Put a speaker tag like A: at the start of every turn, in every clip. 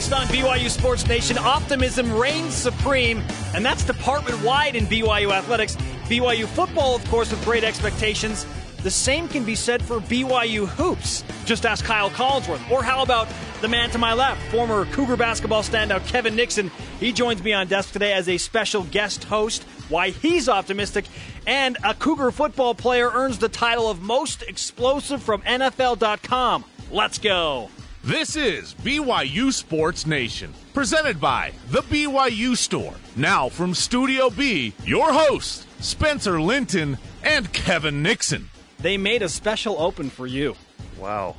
A: Next on BYU Sports Nation, optimism reigns supreme, and that's department wide in BYU athletics. BYU football, of course, with great expectations. The same can be said for BYU hoops. Just ask Kyle Collinsworth. Or how about the man to my left, former Cougar basketball standout Kevin Nixon? He joins me on desk today as a special guest host. Why he's optimistic, and a Cougar football player earns the title of most explosive from NFL.com. Let's go.
B: This is BYU Sports Nation, presented by The BYU Store. Now from Studio B, your hosts, Spencer Linton and Kevin Nixon.
A: They made a special open for you.
C: Wow.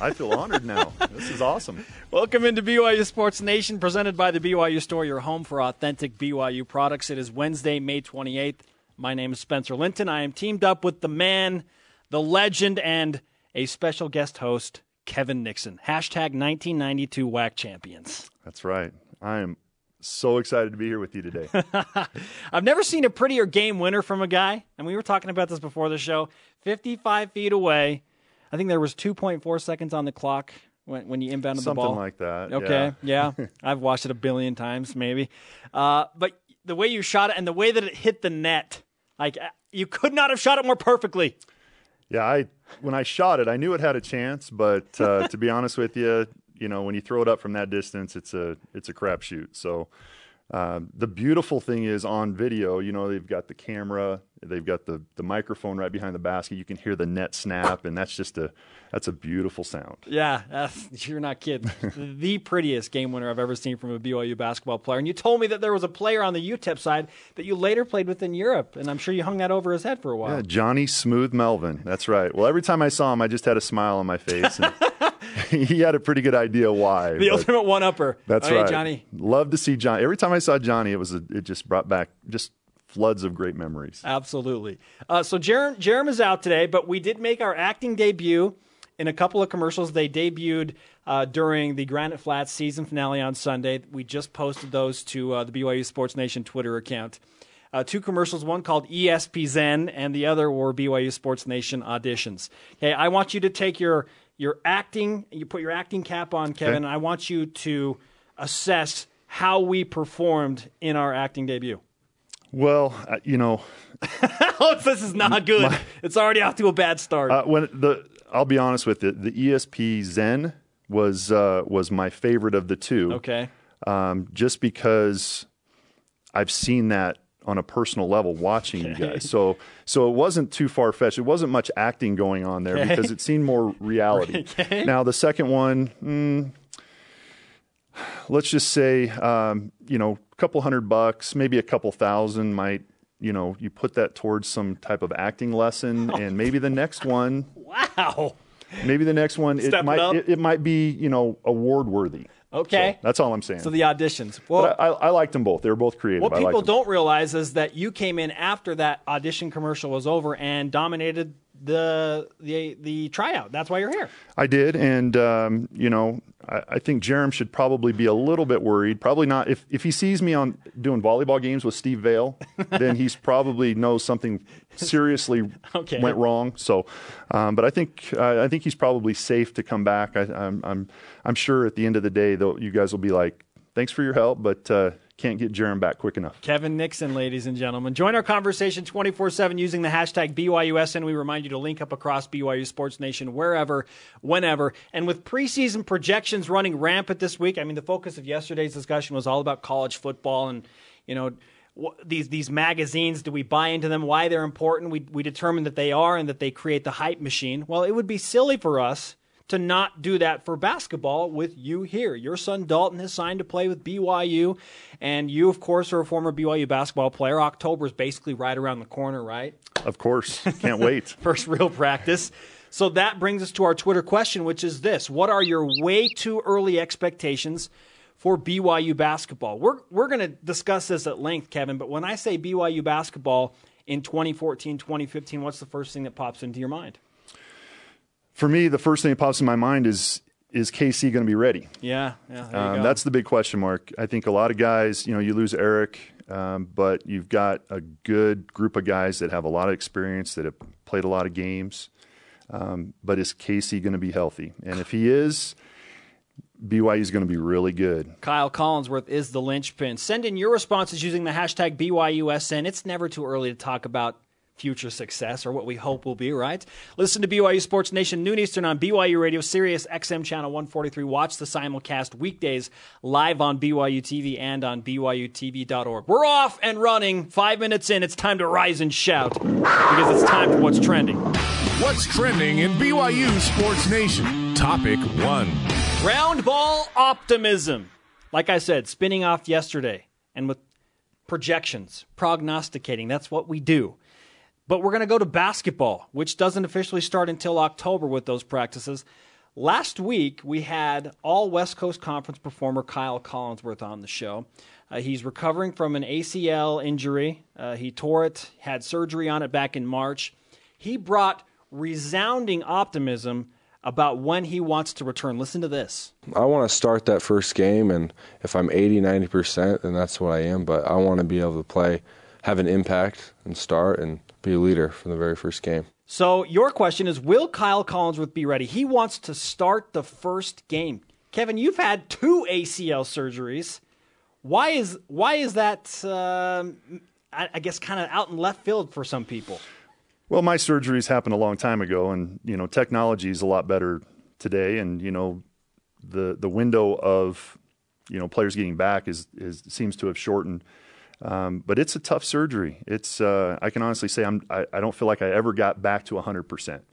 C: I feel honored now. This is awesome.
A: Welcome into BYU Sports Nation, presented by the BYU Store, your home for authentic BYU products. It is Wednesday, May 28th. My name is Spencer Linton. I am teamed up with the man, the legend, and a special guest host, Kevin Nixon. Hashtag 1992 WAC champions.
C: That's right. I am so excited to be here with you today.
A: I've never seen a prettier game winner from a guy, and we were talking about this before the show. 55 feet away. I think there was 2.4 seconds on the clock when, when you inbounded
C: Something
A: the ball.
C: Something like that.
A: Okay,
C: Yeah.
A: yeah. I've watched it a billion times, maybe. Uh, but the way you shot it and the way that it hit the net, like uh, you could not have shot it more perfectly.
C: Yeah, I when I shot it, I knew it had a chance, but uh, to be honest with you, you know, when you throw it up from that distance, it's a it's a crapshoot. So um, the beautiful thing is on video, you know, they've got the camera, they've got the the microphone right behind the basket. You can hear the net snap, and that's just a that's a beautiful sound.
A: Yeah, you're not kidding. the prettiest game winner I've ever seen from a BYU basketball player. And you told me that there was a player on the UTEP side that you later played with in Europe, and I'm sure you hung that over his head for a while.
C: Yeah, Johnny Smooth Melvin. That's right. Well, every time I saw him, I just had a smile on my face. And he had a pretty good idea why.
A: the ultimate one-upper.
C: That's
A: All
C: right,
A: Johnny.
C: Love to see Johnny. Every time I saw Johnny, it was a, it just brought back just floods of great memories.
A: Absolutely. Uh, so Jarom, Jarom is out today, but we did make our acting debut in a couple of commercials. They debuted uh, during the Granite Flats season finale on Sunday. We just posted those to uh, the BYU Sports Nation Twitter account. Uh, two commercials, one called ESP Zen, and the other were BYU Sports Nation auditions. Okay, I want you to take your your acting, you put your acting cap on, Kevin. And I want you to assess how we performed in our acting debut.
C: Well, uh, you know,
A: Oh, this is not good. it's already off to a bad start.
C: uh, when the I'll be honest with you, the ESP Zen was uh, was my favorite of the two.
A: okay.
C: um, just because I've seen that on a personal level watching you guys. So so it wasn't too far fetched. It wasn't much acting going on there
A: Okay.
C: because it seemed more reality. Now the second one, mm, let's just say, um, you know, a couple hundred bucks, maybe a couple thousand might. You know, you put that towards some type of acting lesson, and maybe the next one,
A: Wow.
C: maybe the next one,
A: Step
C: it might, it, it might be, you know, award worthy.
A: Okay.
C: that's all I'm saying.
A: So the auditions. Well,
C: But I, I liked them both. They were both creative.
A: what people don't realize is that you came in after that audition commercial was over and dominated the the the tryout. That's why you're here.
C: I did, and um, you know, I, I think Jarom should probably be a little bit worried. Probably not if if he sees me on doing volleyball games with Steve Vale, then he's probably knows something seriously
A: Okay.
C: went wrong. So, um, but I think uh, I think he's probably safe to come back. I, I'm I'm I'm sure at the end of the day, though, you guys will be like, thanks for your help, but uh, can't get Jarom back quick enough.
A: Kevin Nixon, ladies and gentlemen. Join our conversation 24 7 using the hashtag BYUSN. We remind you to link up across BYU Sports Nation wherever, whenever. And with preseason projections running rampant this week, I mean, the focus of yesterday's discussion was all about college football and, you know, these these magazines do we buy into them why they're important we we determine that they are and that they create the hype machine well it would be silly for us to not do that for basketball with you here. Your son Dalton has signed to play with BYU, and you, of course, are a former BYU basketball player. October is basically right around the corner, right?
C: Of course, can't wait.
A: First real practice. So that brings us to our Twitter question, which is this What are your way too early expectations? For BYU basketball, we're we're going to discuss this at length, Kevin. But when I say BYU basketball in 2014, 2015, what's the first thing that pops into your mind?
C: For me, the first thing that pops in my mind is is KC going to be ready?
A: Yeah, yeah.
C: Um, that's the big question mark. I think a lot of guys, you know, you lose Eric, um, but you've got a good group of guys that have a lot of experience that have played a lot of games. Um, but is KC going to be healthy? And if he is, BYU is going to be really good.
A: Kyle Collinsworth is the linchpin. Send in your responses using the hashtag BYUSN. It's never too early to talk about future success or what we hope will be, right? Listen to BYU Sports Nation noon Eastern on BYU Radio, Sirius XM Channel 143. Watch the simulcast weekdays live on BYU TV and on BYUTV.org. We're off and running. Five minutes in, it's time to rise and shout because it's time for what's trending.
B: What's trending in BYU Sports Nation? Topic one.
A: Round ball optimism. Like I said, spinning off yesterday and with projections, prognosticating. That's what we do. But we're going to go to basketball, which doesn't officially start until October with those practices. Last week, we had all West Coast Conference performer Kyle Collinsworth on the show. Uh, he's recovering from an ACL injury. Uh, he tore it, had surgery on it back in March. He brought resounding optimism about when he wants to return. Listen to this.
D: I want to start that first game, and if I'm 80, 90%, then that's what I am. But I want to be able to play, have an impact, and start, and be a leader from the very first game.
A: So your question is, will Kyle Collinsworth be ready? He wants to start the first game. Kevin, you've had two ACL surgeries. Why is why is that? Uh, I, I guess kind of out in left field for some people.
C: Well, my surgeries happened a long time ago, and you know technology is a lot better today, and you know the the window of you know players getting back is is seems to have shortened. Um, but it's a tough surgery. It's uh, I can honestly say I'm I, I, don't feel like I ever got back to 100 percent.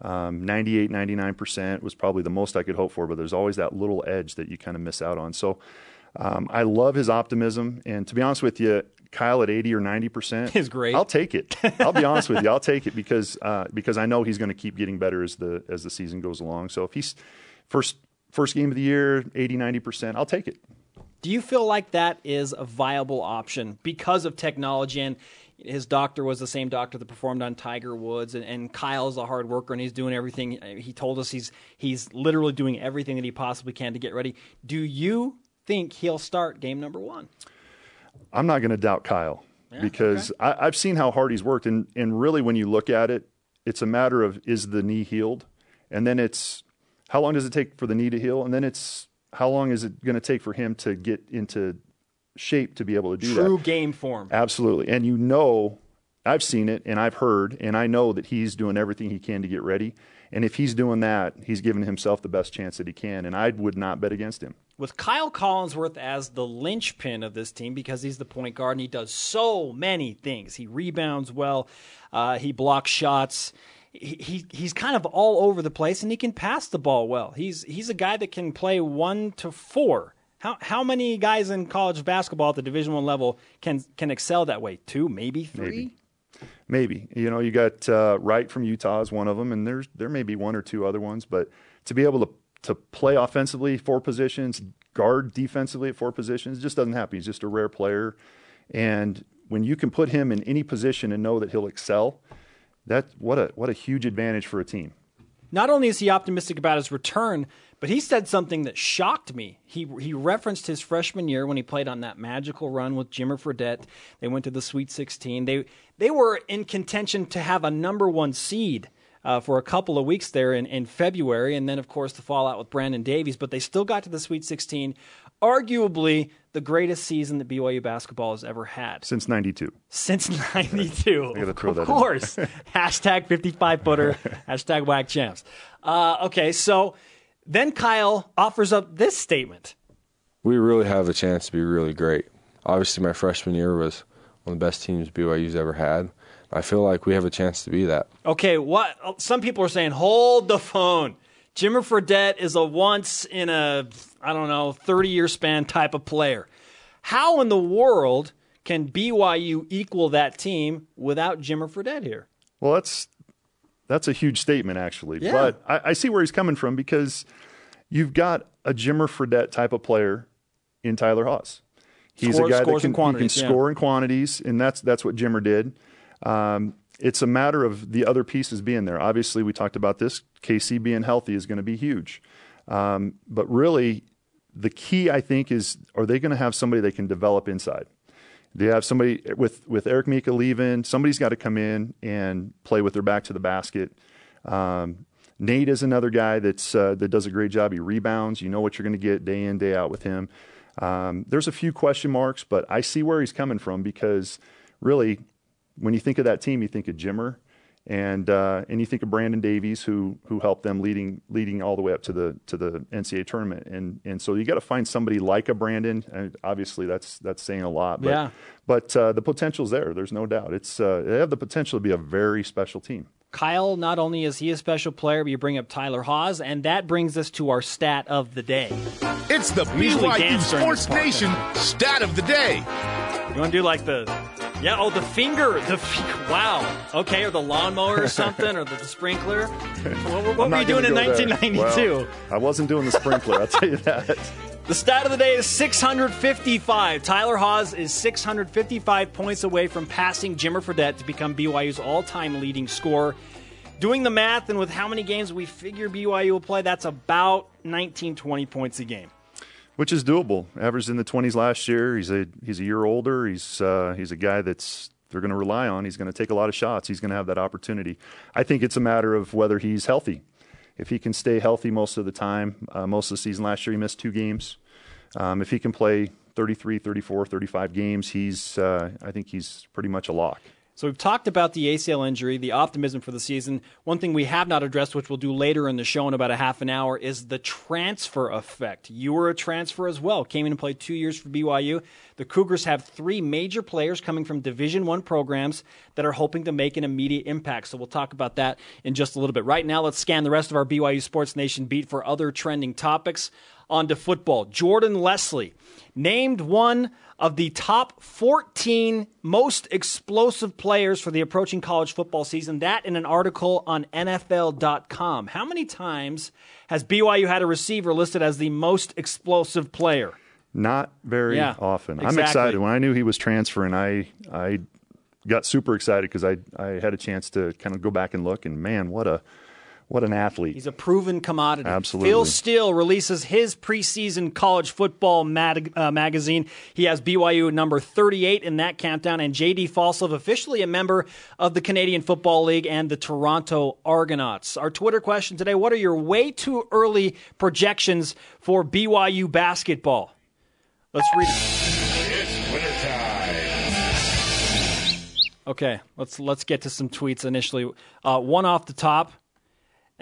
C: Um, 98, 99 percent was probably the most I could hope for, but there's always that little edge that you kind of miss out on. So um, I love his optimism, and to be honest with you, Kyle at 80 or 90 percent
A: is great.
C: I'll take it. I'll be honest with you, I'll take it because uh, because I know he's going to keep getting better as the as the season goes along. So if he's first first game of the year, 80, 90 percent, I'll take it.
A: Do you feel like that is a viable option because of technology and his doctor was the same doctor that performed on Tiger Woods, and, and Kyle's a hard worker and he's doing everything. He told us he's he's literally doing everything that he possibly can to get ready. Do you think he'll start game number one?
C: I'm not going to doubt Kyle yeah, because okay. I, I've seen how hard he's worked, and and really when you look at it, it's a matter of is the knee healed, and then it's how long does it take for the knee to heal, and then it's how long is it going to take for him to get into shape to be able to do
A: True
C: that?
A: True game form.
C: Absolutely. And you know, I've seen it and I've heard, and I know that he's doing everything he can to get ready. And if he's doing that, he's giving himself the best chance that he can. And I would not bet against him.
A: With Kyle Collinsworth as the linchpin of this team because he's the point guard and he does so many things. He rebounds well, uh, he blocks shots he, he's kind of all over the place and he can pass the ball well. He's he's a guy that can play one to four. How how many guys in college basketball at the Division One level can can excel that way? Two, maybe three.
C: Maybe. Maybe you know you got uh, Wright from Utah is one of them, and there's there may be one or two other ones, but to be able to to play offensively four positions, guard defensively at four positions, just doesn't happen. He's just a rare player, and when you can put him in any position and know that he'll excel, that what a what a huge advantage for a team.
A: Not only is he optimistic about his return, but he said something that shocked me. He he referenced his freshman year when he played on that magical run with Jimmer Fredette. They went to the Sweet 16. They they were in contention to have a number one seed. Uh, for a couple of weeks there in, in February, and then, of course, the fallout with Brandon Davies. But they still got to the Sweet 16 arguably the greatest season that BYU basketball has ever had.
C: Since 92.
A: Since 92.
C: I throw
A: of
C: that
A: course. hashtag 55 footer, hashtag WAC champs. Uh, okay, so then Kyle offers up this statement.
D: We really have a chance to be really great. Obviously, my freshman year was one of the best teams BYU's ever had. I feel like we have a chance to be that.
A: Okay, what? Some people are saying, hold the phone. Jimmer Fredette is a once in a, I don't know, 30 year span type of player. How in the world can BYU equal that team without Jimmer Fredette here?
C: Well, that's that's a huge statement, actually.
A: Yeah.
C: But I, I, see where he's coming from because you've got a Jimmer Fredette type of player in Tyler Haws.
A: He's Score, a guy that
C: can,
A: can
C: yeah. score in quantities, and that's that's what Jimmer did. Um, it's a matter of the other pieces being there. Obviously, we talked about this. KC being healthy is going to be huge. Um, but really, the key, I think, is are they going to have somebody they can develop inside? They have somebody with, with Eric Mika leaving, somebody's got to come in and play with their back to the basket. Um, Nate is another guy that's uh, that does a great job. He rebounds. You know what you're going to get day in day out with him. Um, there's a few question marks, but I see where he's coming from because really, when you think of that team, you think of Jimmer and uh, and you think of Brandon Davies, who who helped them leading leading all the way up to the to the NCAA tournament, and and so you got to find somebody like a Brandon. And obviously, that's that's saying a lot, but
A: Yeah.
C: but uh, the potential's there. There's no doubt. It's uh, they have the potential to be a very special team.
A: Kyle, not only is he a special player, but you bring up Tyler Haws, and that brings us to our stat of the day.
B: It's the BYU Sports. Nation stat of the day.
A: You want to do like the, yeah, oh, the finger, the fi- wow, okay, or the lawnmower or something, or the, the sprinkler. What, what were you doing in
C: gonna go there.
A: 1992?
C: Well, I wasn't doing the sprinkler. I'll tell you that.
A: The stat of the day is 655. Tyler Haws is 655 points away from passing Jimmer Fredette to become BYU's all-time leading scorer. Doing the math and with how many games we figure BYU will play, that's about 19, 20 points a game.
C: Which is doable. Averaged in the twenties last year. He's a he's a year older. He's uh, he's a guy that's they're going to rely on. He's going to take a lot of shots. He's going to have that opportunity. I think it's a matter of whether he's healthy. If he can stay healthy most of the time, uh, most of the season last year he missed two games. Um, if he can play 33, 34, 35 games, he's uh, I think he's pretty much a lock.
A: So we've talked about the ACL injury, the optimism for the season. One thing we have not addressed, which we'll do later in the show in about a half an hour, is the transfer effect. You were a transfer as well. Came in and played two years for BYU. The Cougars have three major players coming from Division One programs that are hoping to make an immediate impact. So we'll talk about that in just a little bit. Right now, let's scan the rest of our BYU Sports Nation beat for other trending topics. On to football. Jordan Leslie named one of the top 14 most explosive players for the approaching college football season. That in an article on NFL.com. How many times has BYU had a receiver listed as the most explosive player?
C: Not very
A: Yeah,
C: often. I'm excited. When I knew he was transferring, I I got super excited because I I had a chance to kind of go back and look, and man, what a what an athlete!
A: He's a proven commodity.
C: Absolutely.
A: Phil Steele releases his preseason college football mag- uh, magazine. He has BYU number 38 in that countdown, and JD Falslev, officially a member of the Canadian Football League and the Toronto Argonauts. Our Twitter question today What are your way too early projections for BYU basketball? Let's read it. Okay, let's let's get to some tweets initially. Uh, one off the top,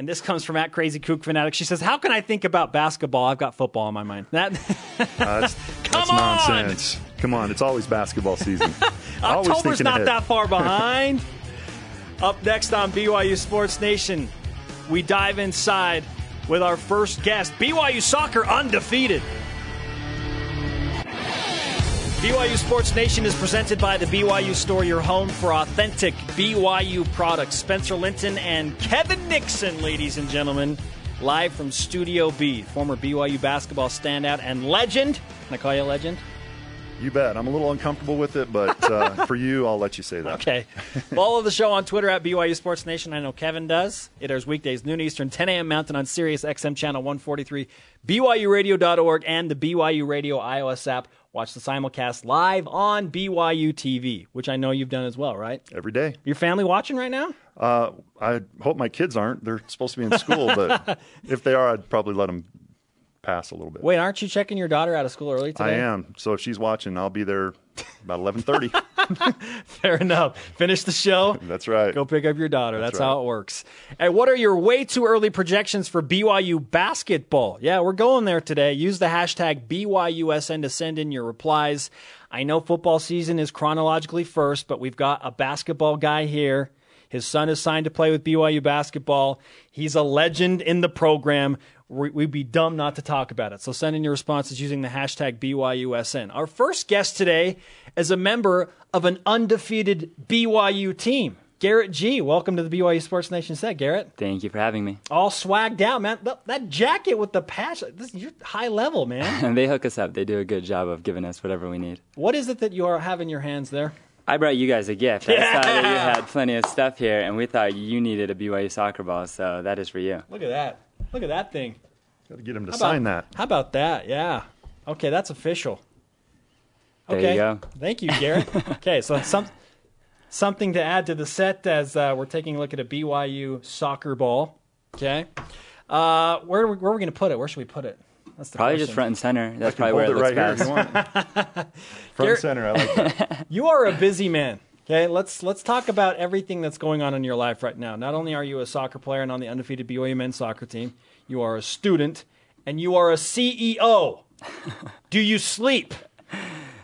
A: and this comes from at Crazy Kook Fanatic. She says, "How can I think about basketball? I've got football on my mind." That
C: Uh, that's,
A: Come
C: that's
A: on!
C: nonsense. Come on, it's always basketball season. always
A: October's not
C: ahead.
A: that far behind. Up next on BYU Sports Nation, we dive inside with our first guest, BYU soccer undefeated. BYU Sports Nation is presented by the BYU Store, your home for authentic BYU products. Spencer Linton and Kevin Nixon, ladies and gentlemen, live from Studio B, former BYU basketball standout and legend. Can I call you a legend?
C: You bet. I'm a little uncomfortable with it, but uh, for you, I'll let you say that.
A: Okay. Follow the show on Twitter at BYU Sports Nation. I know Kevin does. It airs weekdays, noon Eastern, 10 a.m. Mountain on Sirius XM Channel 143, BYURadio.org, and the BYU Radio iOS app. Watch the simulcast live on BYU TV, which I know you've done as well, right?
C: Every day.
A: Your family watching right now?
C: Uh, I hope my kids aren't. They're supposed to be in school, but if they are, I'd probably let them pass a little bit.
A: Wait, aren't you checking your daughter out of school early today?
C: I am. So if she's watching, I'll be there about 11:30.
A: Fair enough. Finish the show.
C: That's right.
A: Go pick up your daughter. That's,
C: That's
A: how it works. And what are your way too early projections for BYU basketball? Yeah, we're going there today. Use the hashtag BYUSN to send in your replies. I know football season is chronologically first, but we've got a basketball guy here. His son is signed to play with BYU basketball. He's a legend in the program. We- We'd be dumb not to talk about it. So send in your responses using the hashtag BYUSN. Our first guest today is a member of an undefeated BYU team. Garrett Gee, welcome to the BYU Sports Nation set, Garrett.
E: Thank you for having me.
A: All swagged out, man. That, jacket with the patch, this, you're high level, man.
E: And they hook us up. They do a good job of giving us whatever we need.
A: what is it that you are have in your hands there?
E: I brought you guys a gift. I saw that you had plenty of stuff here, and we thought you needed a BYU soccer ball, so that is for you.
A: Look at that. Look at that thing.
C: Got to get him to
A: How
C: sign
A: about,
C: that.
A: How about that? Yeah. Okay, that's official.
E: There
A: Okay.
E: you go.
A: Thank you, Garrett. okay, so some something to add to the set as uh, we're taking a look at a BYU soccer ball. Okay. Uh, where where are we going to put it? Where should we put it?
E: That's the probably question. just front and center. That's probably where it,
C: it
E: looks
C: right
E: best.
C: Here Front and center. I like that.
A: You are a busy man. Okay, let's let's talk about everything that's going on in your life right now. Not only are you a soccer player and on the undefeated BYU men's soccer team, you are a student and you are a CEO. Do you sleep?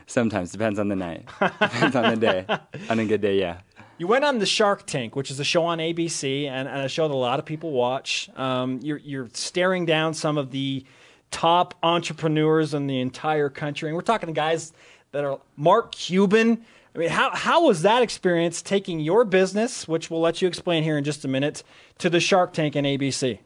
E: Sometimes depends on the night. depends on the day. On a good day, yeah.
A: You went on the Shark Tank, which is a show on ABC and, and a show that a lot of people watch. Um, you're you're staring down some of the top entrepreneurs in the entire country, and we're talking to guys that are Mark Cuban. I mean, how how was that experience taking your business, which we'll let you explain here in just a minute, to the Shark Tank and ABC?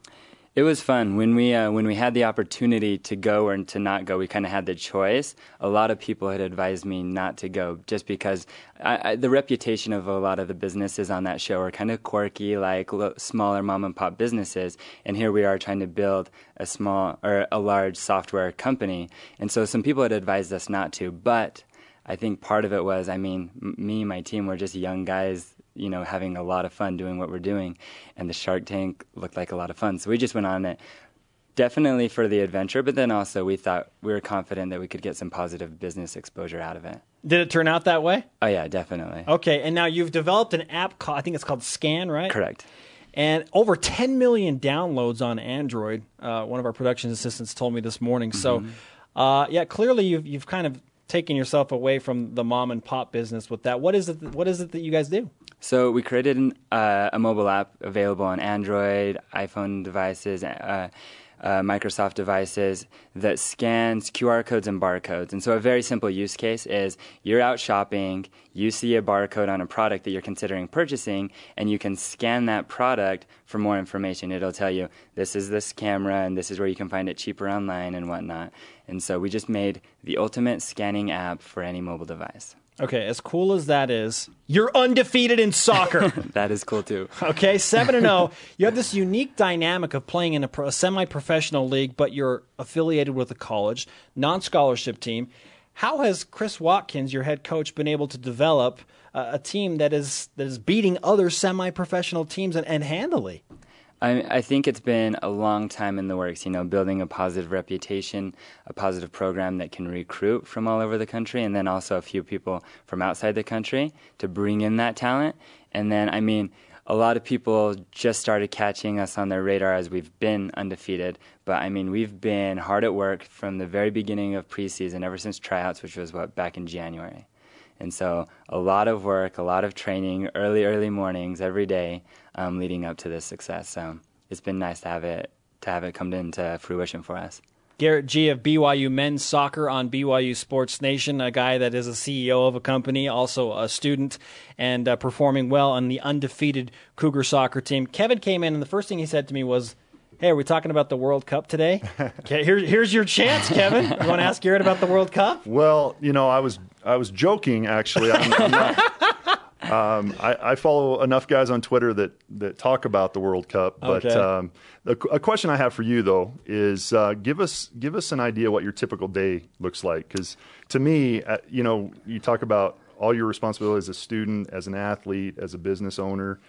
E: It was fun when we uh, when we had the opportunity to go or to not go. We kind of had the choice. A lot of people had advised me not to go just because I, I, the reputation of a lot of the businesses on that show are kind of quirky, like lo- smaller mom and pop businesses. And here we are trying to build a small or a large software company. And so some people had advised us not to, but I think part of it was, I mean, m- me and my team were just young guys you know, having a lot of fun doing what we're doing. And the Shark Tank looked like a lot of fun. So we just went on it definitely for the adventure, but then also we thought we were confident that we could get some positive business exposure out of it.
A: Did it turn out that way?
E: Oh, yeah, definitely.
A: Okay. And now you've developed an app called, I think it's called Scan, right?
E: Correct.
A: And over 10 million downloads on Android. Uh, one of our production assistants told me this morning. Mm-hmm. So, uh, yeah, clearly you've, you've kind of taken yourself away from the mom and pop business with that. What is it? What is it that you guys do?
E: So we created an, uh, a mobile app available on Android, iPhone devices, uh, uh, Microsoft devices that scans QR codes and barcodes. And so a very simple use case is you're out shopping, you see a barcode on a product that you're considering purchasing, and you can scan that product for more information. It'll tell you this is this camera and this is where you can find it cheaper online and whatnot. And so we just made the ultimate scanning app for any mobile device.
A: Okay, as cool as that is, you're undefeated in soccer.
E: that is cool too.
A: Okay, 7 and 0. You have this unique dynamic of playing in a, a semi-professional league, but you're affiliated with a college, non-scholarship team. How has Chris Watkins, your head coach, been able to develop a, a team that is that is beating other semi-professional teams and, and handily?
E: I, I think it's been a long time in the works, you know, building a positive reputation, a positive program that can recruit from all over the country, and then also a few people from outside the country to bring in that talent. And then, I mean, a lot of people just started catching us on their radar as we've been undefeated. But I mean, we've been hard at work from the very beginning of preseason, ever since tryouts, which was what back in January. And so, a lot of work, a lot of training, early, early mornings every day, um, leading up to this success. So it's been nice to have it to have it come into fruition for us.
A: Garrett Gee of BYU Men's Soccer on BYU Sports Nation, a guy that is a CEO of a company, also a student, and uh, performing well on the undefeated Cougar soccer team. Kevin came in, and the first thing he said to me was, Hey, are we talking about the World Cup today? okay, here, here's your chance, Kevin. You want to ask Garrett about the World Cup?
C: Well, you know, I was I was joking actually. I'm, I'm not, um, I, I, follow enough guys on Twitter that, that talk about the World Cup. But okay. um, the, a question I have for you though is uh, give us give us an idea what your typical day looks like. Because to me, uh, you know, you talk about all your responsibilities as a student, as an athlete, as a business owner.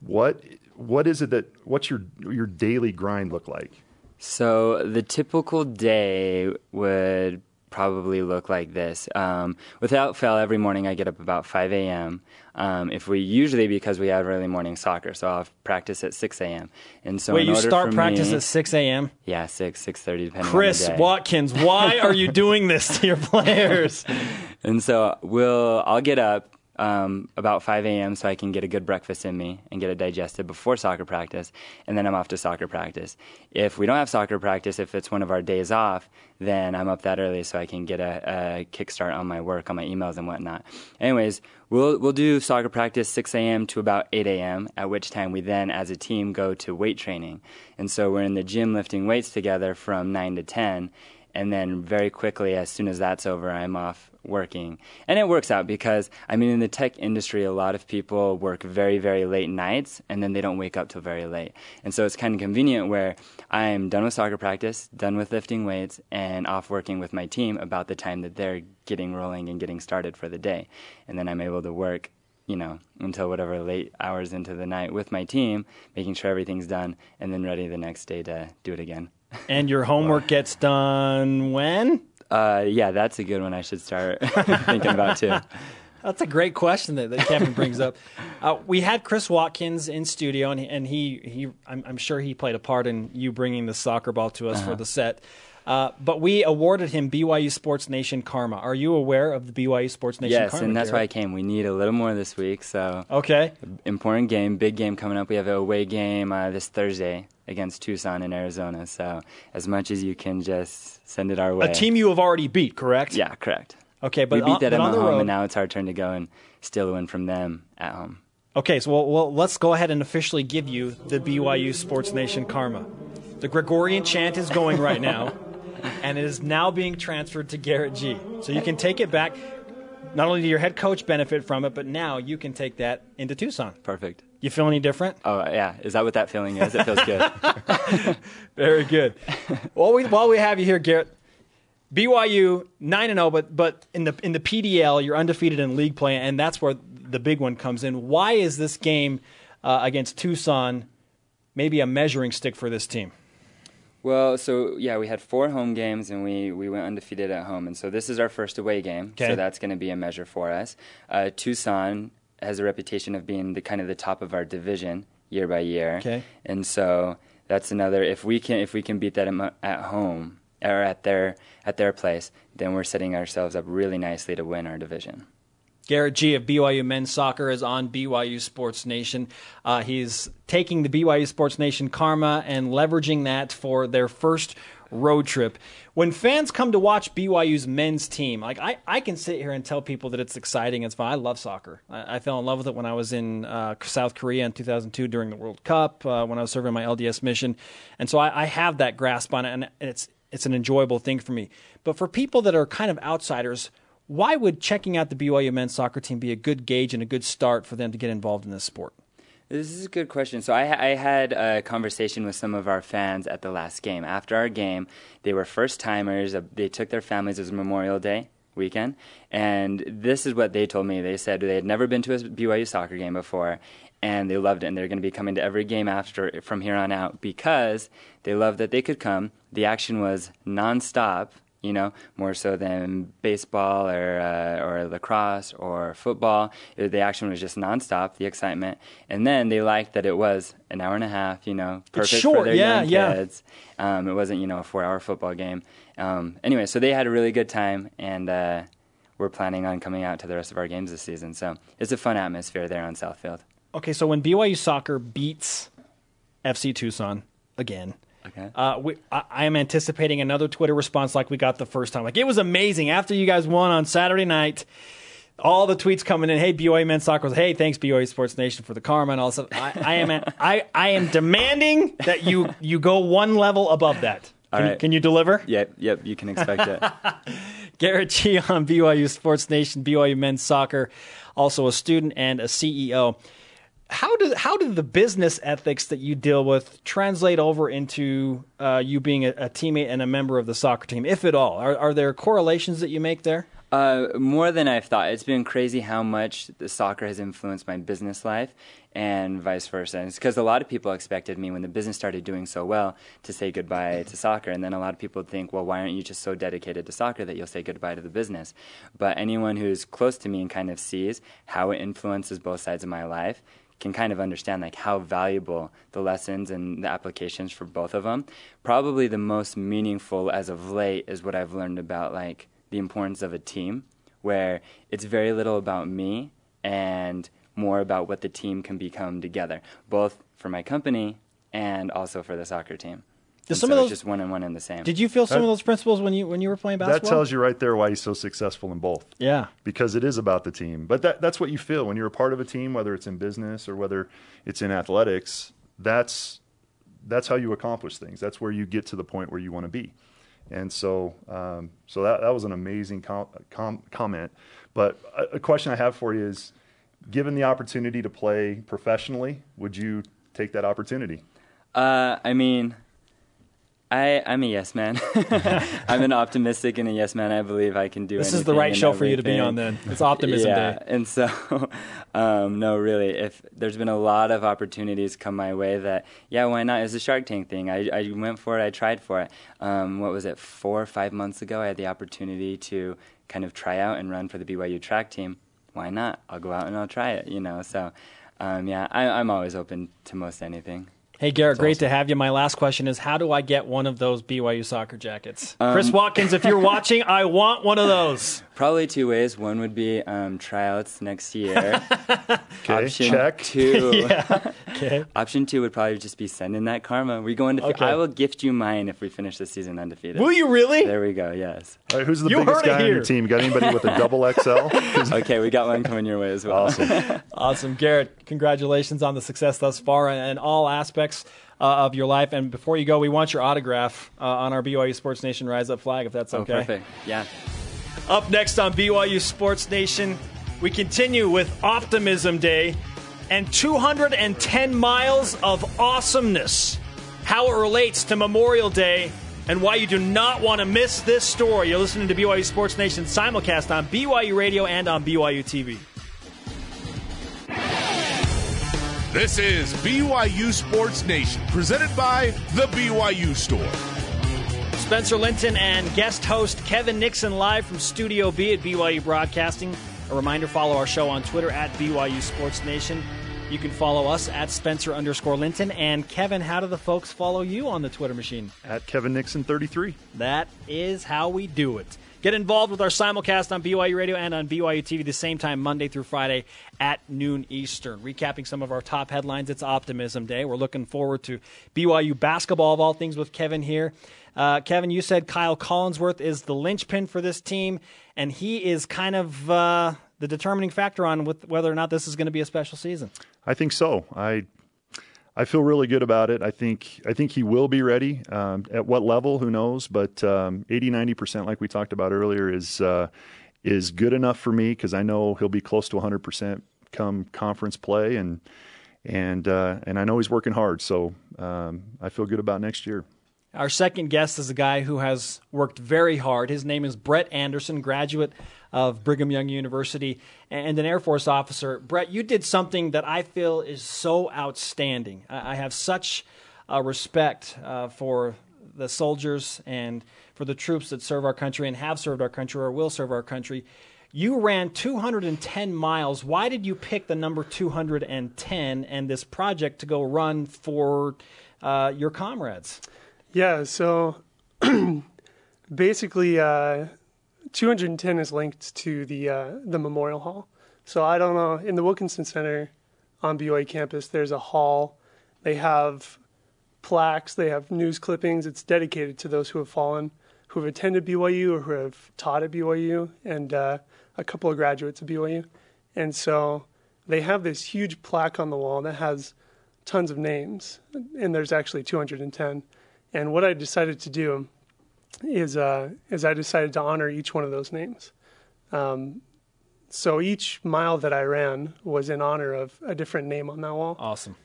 C: What what is it that what's your your daily grind look like?
E: So the typical day would probably look like this. Um, without fail, every morning I get up about 5 a.m. Um, if we usually because we have early morning soccer, so I'll practice at 6 a.m. And so
A: wait, you start practice
E: me,
A: at 6 a.m.
E: Yeah, 6 6:30 depending.
A: Chris
E: on the day.
A: Watkins, why are you doing this to your players?
E: and so we'll I'll get up um, about 5 a.m. so I can get a good breakfast in me and get it digested before soccer practice, and then I'm off to soccer practice. If we don't have soccer practice, if it's one of our days off, then I'm up that early so I can get a, a kickstart on my work, on my emails and whatnot. Anyways, we'll we'll do soccer practice 6 a.m. to about 8 a.m. At which time we then, as a team, go to weight training, and so we're in the gym lifting weights together from 9 to 10 and then very quickly as soon as that's over i'm off working and it works out because i mean in the tech industry a lot of people work very very late nights and then they don't wake up till very late and so it's kind of convenient where i'm done with soccer practice done with lifting weights and off working with my team about the time that they're getting rolling and getting started for the day and then i'm able to work you know, until whatever late hours into the night with my team, making sure everything's done, and then ready the next day to do it again.
A: And your homework gets done when?
E: Uh, yeah, that's a good one. I should start thinking about too.
A: That's a great question that, that Kevin brings up. Uh, we had Chris Watkins in studio, and he, and he, he I'm, I'm, sure he played a part in you bringing the soccer ball to us uh-huh. for the set. Uh, but we awarded him BYU Sports Nation Karma. Are you aware of the BYU Sports Nation
E: yes,
A: Karma?
E: Yes, and that's why I came. We need a little more this week. So
A: okay,
E: important game, big game coming up. We have a away game uh, this Thursday against Tucson in Arizona. So as much as you can, just send it our way.
A: A team you have already beat, correct?
E: Yeah, correct.
A: Okay, but
E: we beat
A: on,
E: them
A: at
E: home,
A: road,
E: and now it's our turn to go and steal a win from them at home.
A: Okay, so well, well, let's go ahead and officially give you the BYU Sports Nation karma. The Gregorian chant is going right now, and it is now being transferred to Garrett Gee. So you can take it back. Not only do your head coach benefit from it, but now you can take that into Tucson.
E: Perfect.
A: You feel any different?
E: Oh yeah, is that what that feeling is? It feels good.
A: Very good. while we while we have you here, Garrett, BYU nine and zero, oh, but but in the in the PDL you're undefeated in league play, and that's where the big one comes in. Why is this game uh, against Tucson maybe a measuring stick for this team?
E: Well, so yeah, we had four home games and we, we went undefeated at home, and so this is our first away game.
A: Okay.
E: So that's going to be a measure for us. Uh, Tucson has a reputation of being the kind of the top of our division year by year,
A: okay.
E: and so that's another. If we can if we can beat that at home or at their at their place, then we're setting ourselves up really nicely to win our division.
A: Garrett Gee of BYU Men's Soccer is on BYU Sports Nation. Uh, he's taking the BYU Sports Nation karma and leveraging that for their first road trip. When fans come to watch BYU's men's team, like I, I can sit here and tell people that it's exciting. It's fun. I love soccer. I, I fell in love with it when I was in uh, South Korea in 2002 during the World Cup uh, when I was serving my LDS mission, and so I, I have that grasp on it, and it's it's an enjoyable thing for me. But for people that are kind of outsiders why would checking out the BYU men's soccer team be a good gauge and a good start for them to get involved in this sport?
E: This is a good question. So I, I, had a conversation with some of our fans at the last game. After our game, they were first timers. Uh, they took their families. It was Memorial Day weekend, and this is what they told me. They said they had never been to a BYU soccer game before, and they loved it. And they're going to be coming to every game after from here on out because they loved that they could come. The action was nonstop you know, more so than baseball or uh, or lacrosse or football. It, the action was just nonstop, the excitement, and then they liked that it was an hour and a half, you know, perfect
A: short,
E: for their
A: yeah,
E: young
A: yeah.
E: kids. Um, it wasn't, you know, a four-hour football game. Um, anyway, so they had a really good time, and uh, we're planning on coming out to the rest of our games this season. So it's a fun atmosphere there on Southfield.
A: Okay, so when BYU soccer beats FC Tucson again
E: Okay.
A: Uh, we, I, I, am anticipating another Twitter response like we got the first time. Like it was amazing after you guys won on Saturday night. All the tweets coming in. Hey, BYU men's soccer. Was, hey, thanks BYU Sports Nation for the karma and all stuff. I, I am I, I am demanding that you you go one level above that. Can, you, can you deliver?
E: Yep, yep. You can expect it.
A: Garrett Gee on BYU Sports Nation, BYU men's soccer, also a student and a CEO how do how do the business ethics that you deal with translate over into uh, you being a, a, teammate and a member of the soccer team, if at all? Are, are there correlations that you make there?
E: Uh, more than I've thought. It's been crazy how much the soccer has influenced my business life, and vice versa. And it's because a lot of people expected me when the business started doing so well to say goodbye to soccer, and then a lot of people think, well, why aren't you just so dedicated to soccer that you'll say goodbye to the business? But anyone who's close to me and kind of sees how it influences both sides of my life can kind of understand like how valuable the lessons and the applications for both of them. Probably the most meaningful as of late is what I've learned about like the importance of a team, where it's very little about me and more about what the team can become together, both for my company and also for the soccer team.
A: Does some
E: so
A: of those
E: just one and one in the same?
A: Did you feel some that, of those principles when you when you were playing basketball?
C: That tells you right there why he's so successful in both.
A: Yeah,
C: because it is about the team. But that that's what you feel when you're a part of a team, whether it's in business or whether it's in athletics. That's that's how you accomplish things. That's where you get to the point where you want to be. And so, um, so that that was an amazing com- com- comment. But a, a question I have for you is, given the opportunity to play professionally, would you take that opportunity?
E: Uh, I mean I, I'm a yes man. I'm an optimistic and a yes man. I believe I can do. It.
A: This is the right show for you to be on. Then it's optimism
E: yeah,
A: day.
E: and so, um, no, really, if there's been a lot of opportunities come my way, that yeah, why not? It's a Shark Tank thing. I, I went for it. I tried for it. Um, what was it? Four or five months ago, I had the opportunity to kind of try out and run for the BYU track team. Why not? I'll go out and I'll try it. You know, so um, yeah, I, I'm always open to most anything.
A: Hey, Garrett, great awesome. to have you. My last question is How do I get one of those BYU soccer jackets? Um, Chris Watkins, if you're watching, I want one of those.
E: Probably two ways. One would be um, tryouts next year.
C: okay, Option check.
E: two. yeah. Okay. Option two would probably just be sending that karma. We go into. Okay. I will gift you mine if we finish the season undefeated.
A: Will you really?
E: There we go. Yes.
C: All right, who's the you biggest guy on your team? Got anybody with a double XL?
E: okay, we got one coming your way as well.
C: Awesome.
A: awesome, Garrett. Congratulations on the success thus far and all aspects uh, of your life. And before you go, we want your autograph uh, on our BYU Sports Nation Rise Up flag, if that's oh, okay.
E: Oh, perfect. Yeah.
A: Up next on BYU Sports Nation, we continue with Optimism Day and 210 miles of awesomeness. How it relates to Memorial Day and why you do not want to miss this story. You're listening to BYU Sports Nation simulcast on BYU Radio and on BYU TV.
B: This is BYU Sports Nation, presented by The BYU Store.
A: Spencer Linton and guest host Kevin Nixon live from Studio B at BYU Broadcasting. A reminder follow our show on Twitter at BYU Sports Nation. You can follow us at Spencer underscore Linton. And Kevin, how do the folks follow you on the Twitter machine?
C: At Kevin Nixon 33.
A: That is how we do it. Get involved with our simulcast on BYU Radio and on BYU TV the same time, Monday through Friday at noon Eastern. Recapping some of our top headlines, it's Optimism Day. We're looking forward to BYU basketball, of all things, with Kevin here. Uh, Kevin, you said Kyle Collinsworth is the linchpin for this team, and he is kind of uh, the determining factor on whether or not this is going to be a special season.
C: I think so. I I feel really good about it. I think I think he will be ready. Um, at what level, who knows? But um, 80, 90 percent, like we talked about earlier, is uh, is good enough for me because I know he'll be close to 100 percent come conference play, and and uh, and I know he's working hard. So um, I feel good about next year.
A: Our second guest is a guy who has worked very hard. His name is Brett Anderson, graduate of Brigham Young University and an Air Force officer. Brett, you did something that I feel is so outstanding. I have such a respect uh, for the soldiers and for the troops that serve our country and have served our country or will serve our country. You ran 210 miles. Why did you pick the number 210 and this project to go run for uh, your comrades?
F: Yeah, so basically, uh, 210 is linked to the uh, the Memorial Hall. So I don't know in the Wilkinson Center on BYU campus, there's a hall. They have plaques. They have news clippings. It's dedicated to those who have fallen, who have attended BYU or who have taught at BYU, and uh, a couple of graduates of BYU. And so they have this huge plaque on the wall that has tons of names, and there's actually 210. And what I decided to do is uh, is I decided to honor each one of those names. Um, so each mile that I ran was in honor of a different name on that wall.
A: Awesome.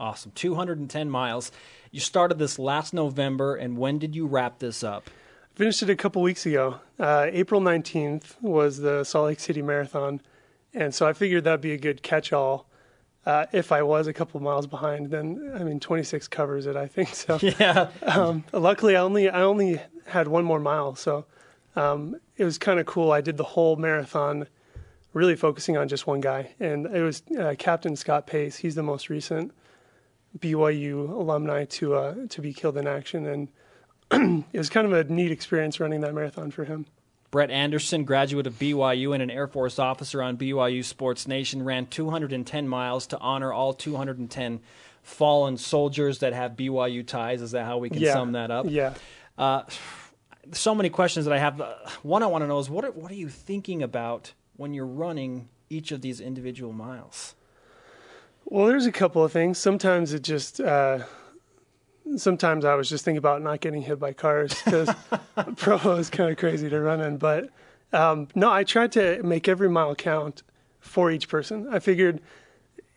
A: Awesome. 210 miles. You started this last November, and when did you wrap this up?
F: Finished it a couple weeks ago. Uh, April 19th was the Salt Lake City Marathon. And so I figured that'd be a good catch all uh, if I was a couple miles behind, then I mean, 26 covers it, I think. So
A: yeah.
F: Um, luckily, I only I only had one more mile, so um, it was kind of cool. I did the whole marathon, really focusing on just one guy, and it was uh, Captain Scott Pace. He's the most recent BYU alumni to uh, to be killed in action, and it was kind of a neat experience running that marathon for him.
A: Brett Anderson, graduate of BYU and an Air Force officer on BYU Sports Nation, ran 210 miles to honor all 210 fallen soldiers that have BYU ties. Is that how we can
F: yeah.
A: sum that up?
F: Yeah.
A: Uh, so many questions that I have. One I want to know is what are, what are you thinking about when you're running each of these individual miles?
F: Well, there's a couple of things. Sometimes it just uh, sometimes I was just thinking about not getting hit by cars because Provo is kind of crazy to run in. But um, no, I tried to make every mile count for each person. I figured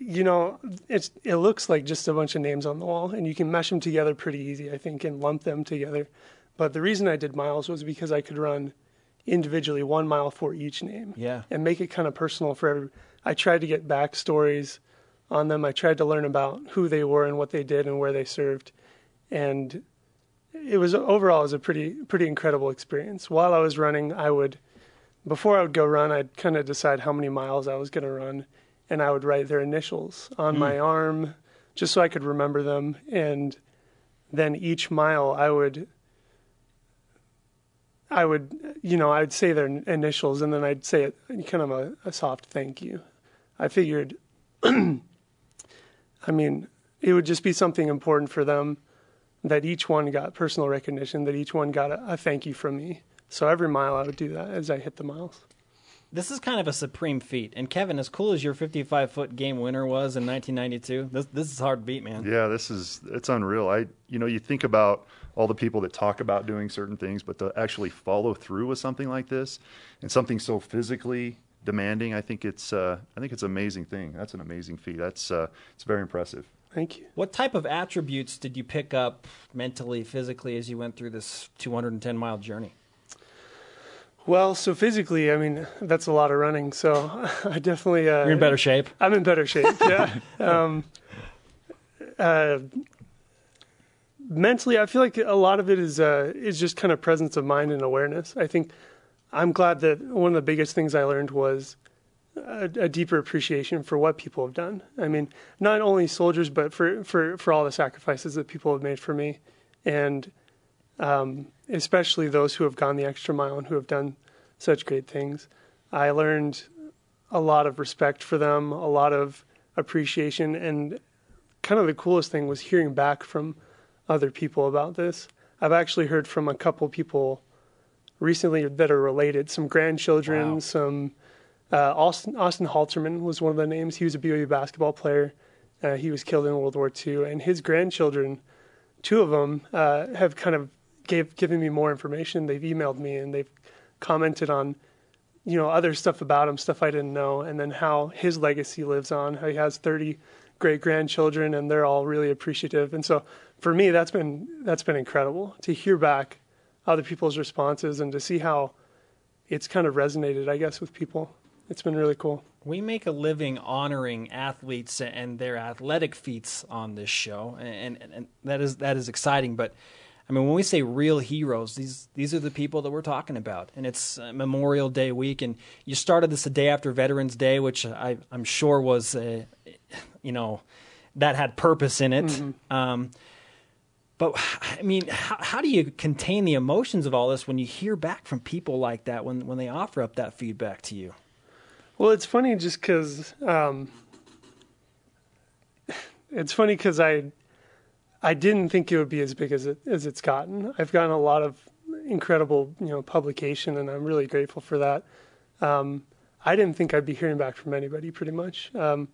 F: you know, it's it looks like just a bunch of names on the wall, and you can mesh them together pretty easy, I think, and lump them together. But the reason I did miles was because I could run individually one mile for each name.
A: Yeah.
F: And make it kind of personal for every. I tried to get backstories on them. I tried to learn about who they were and what they did and where they served, and it was overall it was a pretty pretty incredible experience. While I was running, I would before I would go run, I'd kind of decide how many miles I was going to run, and I would write their initials on my hmm. arm just so I could remember them. And then each mile, I would I would, you know, I'd say their initials and then I'd say it kind of a, a soft thank you. I figured, I mean, it would just be something important for them that each one got personal recognition, that each one got a, a thank you from me. So every mile I would do that as I hit the miles.
A: This is kind of a supreme feat. And Kevin, as cool as your 55 foot game winner was in 1992, this this is hard to beat, man.
C: Yeah, this is it's unreal. I you know you think about all the people that talk about doing certain things, but to actually follow through with something like this and something so physically demanding, I think it's uh, I think it's an amazing thing. That's an amazing feat. That's uh, it's very impressive.
F: Thank you.
A: What type of attributes did you pick up mentally, physically, as you went through this 210 mile journey?
F: Well, so physically, I mean, that's a lot of running. So I definitely. Uh,
A: You're in better shape.
F: I'm in better shape. Yeah. um, uh, mentally, I feel like a lot of it is uh, is just kind of presence of mind and awareness. I think I'm glad that one of the biggest things I learned was a, a deeper appreciation for what people have done. I mean, not only soldiers, but for for for all the sacrifices that people have made for me, and um, especially those who have gone the extra mile and who have done such great things. I learned a lot of respect for them, a lot of appreciation, and kind of the coolest thing was hearing back from other people about this. I've actually heard from a couple people recently that are related, some grandchildren,
A: Wow.
F: some uh, Austin Austin Halterman was one of the names. He was a BYU basketball player. Uh, he was killed in World War II, and his grandchildren, two of them, uh, have kind of gave given me more information. They've emailed me and they've commented on, you know, other stuff about him, stuff I didn't know, and then how his legacy lives on. How he has 30 great grandchildren, and they're all really appreciative. And so, for me, that's been that's been incredible to hear back other people's responses and to see how it's kind of resonated, I guess, with people. It's been really cool.
A: We make a living honoring athletes and their athletic feats on this show, and, and, and that is that is exciting. But I mean, when we say real heroes, these these are the people that we're talking about, and it's uh, Memorial Day week, and you started this a day after Veterans Day, which I, I'm sure was, uh, you know, that had purpose in it. Um, but I mean, how, how do you contain the emotions of all this when you hear back from people like that when when they offer up that feedback to you?
F: Well, it's funny just because um, it's funny because I I didn't think it would be as big as it as it's gotten. I've gotten a lot of incredible you know publication, and I'm really grateful for that. Um, I didn't think I'd be hearing back from anybody, pretty much, um,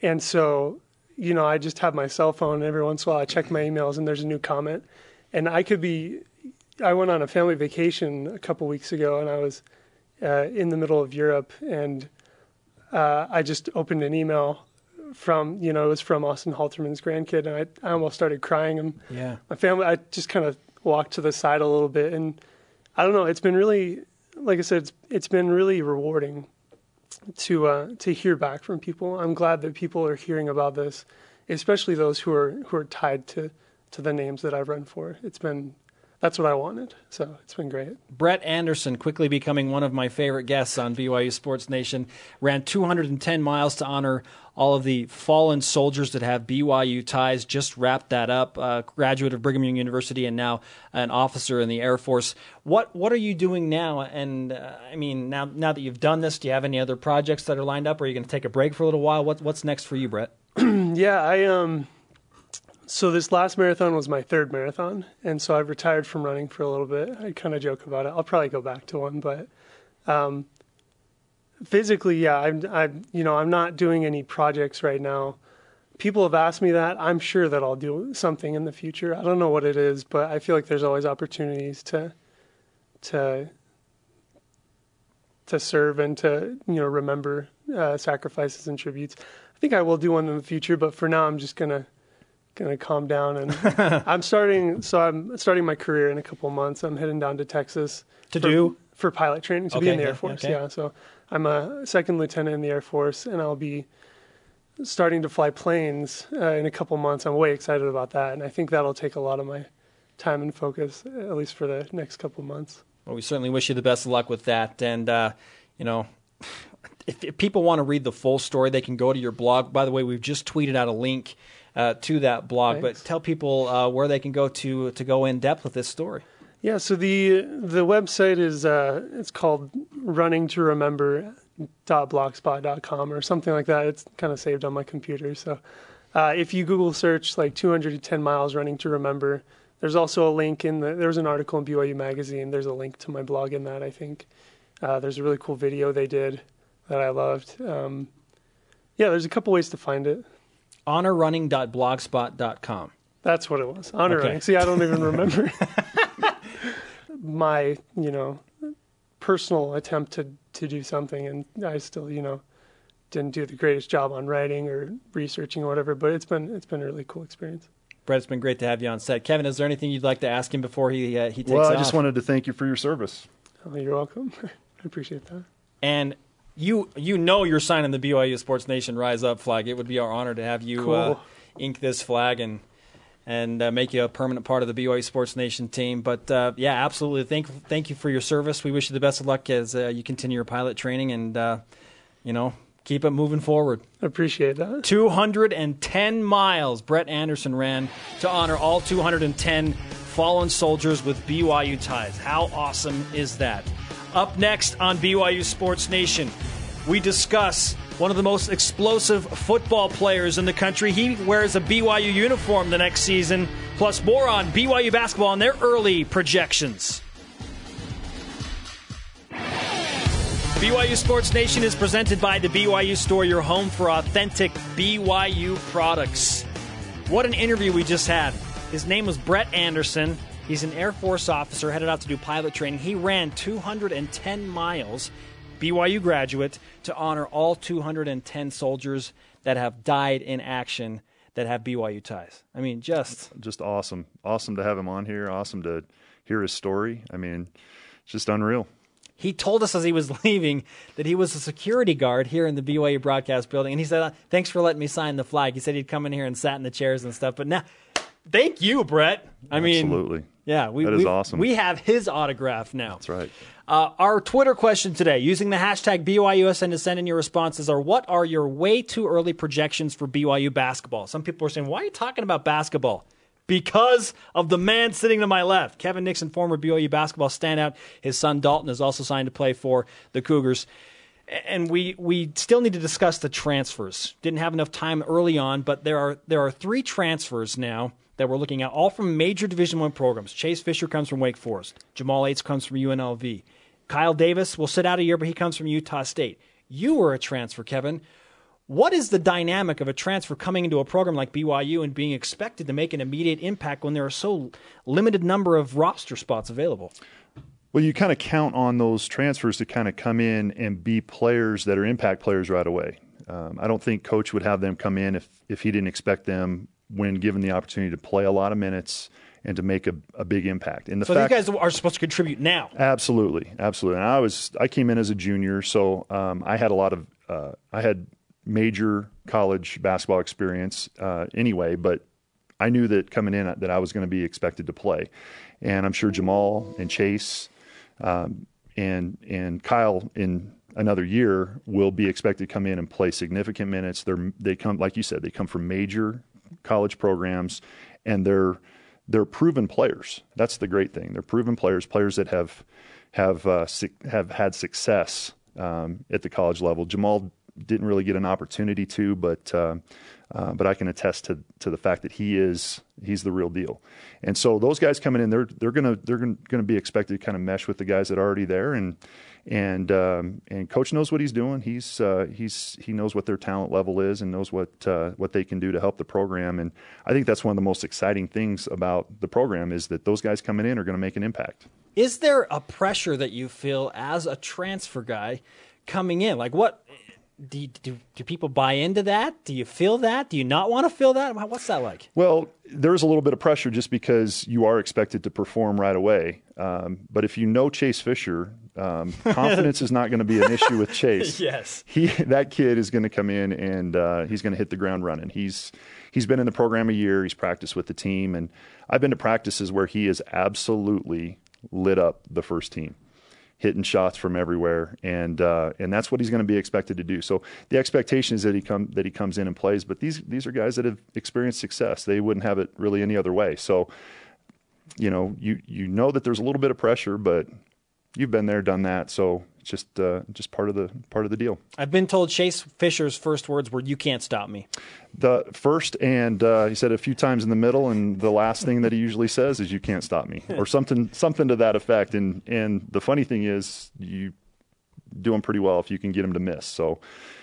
F: and so you know I just have my cell phone. And every once in a while, I check my emails, and there's a new comment, and I could be. I went on a family vacation a couple weeks ago, and I was uh, in the middle of Europe, and uh, I just opened an email from you know it was from Austin Halterman's grandkid, and I, I almost started crying. And
A: Yeah.
F: my family, I just kind of walked to the side a little bit, and I don't know. It's been really, like I said, it's it's been really rewarding to uh, to hear back from people. I'm glad that people are hearing about this, especially those who are who are tied to to the names that I've run for. It's been that's what I wanted, so it's been great.
A: Brett Anderson, quickly becoming one of my favorite guests on BYU Sports Nation, ran 210 miles to honor all of the fallen soldiers that have BYU ties. Just wrapped that up. Uh, graduate of Brigham Young University and now an officer in the Air Force. What What are you doing now? And uh, I mean, now now that you've done this, do you have any other projects that are lined up? Or are you going to take a break for a little while? What What's next for you, Brett?
F: Yeah, I um so this last marathon was my third marathon, and so I've retired from running for a little bit. I kind of joke about it. I'll probably go back to one, but um, physically, yeah, I'm, I'm, you know, I'm not doing any projects right now. People have asked me that. I'm sure that I'll do something in the future. I don't know what it is, but I feel like there's always opportunities to, to, to serve and to you know remember uh, sacrifices and tributes. I think I will do one in the future, but for now, I'm just gonna gonna calm down and I'm starting. So I'm starting my career in a couple of months. I'm heading down to Texas
A: To
F: for,
A: do?
F: for pilot training to
A: Okay,
F: be in the
A: yeah,
F: Air Force.
A: okay.
F: Yeah, so I'm a second lieutenant in the Air Force, and I'll be starting to fly planes uh, in a couple months. I'm way excited about that, and I think that'll take a lot of my time and focus, at least for the next couple months.
A: Well, we certainly wish you the best of luck with that. And, uh, you know, if, if people want to read the full story, they can go to your blog. By the way, we've just tweeted out a link uh, to that blog.
F: Thanks.
A: But tell people uh, where they can go to to go in depth with this story.
F: Yeah, so the the website is uh, it's called running to remember blogspot.com or something like that. It's kind of saved on my computer. So uh, if you Google search like 210 miles running to remember, there's also a link in the there was an article in BYU magazine. There's a link to my blog in that. I think uh, there's a really cool video they did that I loved. Um, yeah, there's a couple ways to find it.
A: honorrunning.blogspot.com.
F: That's what it was. Honor
A: Okay.
F: running. See, I don't even remember my, you know, personal attempt to to do something, and I still, you know, didn't do the greatest job on writing or researching or whatever. But it's been it's been a really cool experience.
A: Brett, it's been great to have you on set. Kevin, is there anything you'd like to ask him before he uh, he takes
C: Well, I
A: off?
C: just wanted to thank you for your service.
F: Oh, you're welcome. I appreciate that.
A: And you you know you're signing the BYU Sports Nation Rise Up flag. It would be our honor to have you uh, ink this flag and and uh, make you a permanent part of the BYU Sports Nation team. But uh, yeah, absolutely. Thank thank you for your service. We wish you the best of luck as uh, you continue your pilot training and uh, you know keep it moving forward.
F: I appreciate that.
A: 210 miles Brett Anderson ran to honor all 210 fallen soldiers with BYU ties. How awesome is that? Up next on BYU Sports Nation, we discuss one of the most explosive football players in the country. He wears a BYU uniform the next season, plus more on BYU basketball and their early projections. BYU Sports Nation is presented by the BYU Store, your home for authentic BYU products. What an interview we just had. His name was Brett Anderson. He's an Air Force officer headed out to do pilot training. He ran 210 miles, BYU graduate, to honor all 210 soldiers that have died in action that have BYU ties. I mean, just
C: Just awesome. Awesome to have him on here. Awesome to hear his story. I mean, it's just unreal.
A: he told us as he was leaving that he was a security guard here in the BYU broadcast building, and he said, uh, "Thanks for letting me sign the flag." He said he'd come in here and sat in the chairs and stuff, but now, thank you, Brett. I mean,
C: Absolutely.
A: Yeah, we,
C: That is
A: we-
C: awesome.
A: We have his autograph now.
C: That's right.
A: Uh, our Twitter question today, using the hashtag BYUSN to send in your responses, are what are your way too early projections for BYU basketball? Some people are saying, why are you talking about basketball? Because of the man sitting to my left, Kevin Nixon, former BYU basketball standout. His son Dalton is also signed to play for the Cougars. And we, we still need to discuss the transfers. Didn't have enough time early on, but there are there are three transfers now that we're looking at, all from major Division One programs. Chase Fisher comes from Wake Forest. Jamal Aytes comes from UNLV. Kyle Davis will sit out a year, but he comes from Utah State. You were a transfer, Kevin. What is the dynamic of a transfer coming into a program like BYU and being expected to make an immediate impact when there are so limited number of roster spots available?
C: Well, you kind of count on those transfers to kind of come in and be players that are impact players right away. Um, I don't think coach would have them come in if if he didn't expect them when given the opportunity to play a lot of minutes and to make a, a big impact. And the
A: So
C: fact,
A: these guys are supposed to contribute now.
C: Absolutely, absolutely. And I was I came in as a junior, so um, I had a lot of uh, I had major college basketball experience uh, anyway, but I knew that coming in that I was going to be expected to play, and I'm sure Jamal and Chase um, and and Kyle in another year will be expected to come in and play significant minutes. They're they come like you said they come from major college programs, and they're they're proven players. That's the great thing. They're proven players, players that have have uh, have had success um, at the college level. Jamal didn't really get an opportunity to, but uh, uh, but I can attest to to the fact that he is he's the real deal. And so those guys coming in, they're they're gonna they're gonna be expected to kind of mesh with the guys that are already there, and and um, and coach knows what he's doing. He's uh, he's he knows what their talent level is and knows what uh, what they can do to help the program. And I think that's one of the most exciting things about the program is that those guys coming in are going to make an impact.
A: Is there a pressure that you feel as a transfer guy coming in? Like what do, you, do do people buy into that? Do you feel that? Do you not want to feel that? What's that like?
C: Well, there's a little bit of pressure just because you are expected to perform right away. Um, but if you know Chase Fisher, um, confidence is not going to be an issue with Chase.
A: Yes.
C: he that kid is going to come in and uh, he's going to hit the ground running. He's he's been in the program a year. He's practiced with the team, and I've been to practices where he is absolutely lit up the first team hitting shots from everywhere, and uh, and that's what he's going to be expected to do. So the expectation is that he come that he comes in and plays. But these these are guys that have experienced success. They wouldn't have it really any other way. So you know you you know that there's a little bit of pressure, but you've been there, done that. So it's just uh, just part of the part of the deal.
A: I've been told Chase Fisher's first words were "You can't stop me."
C: The first and uh, he said a few times in the middle, and the last thing that he usually says is "You can't stop me" or something something to that effect. And and the funny thing is, you do him pretty well if you can get him to miss. So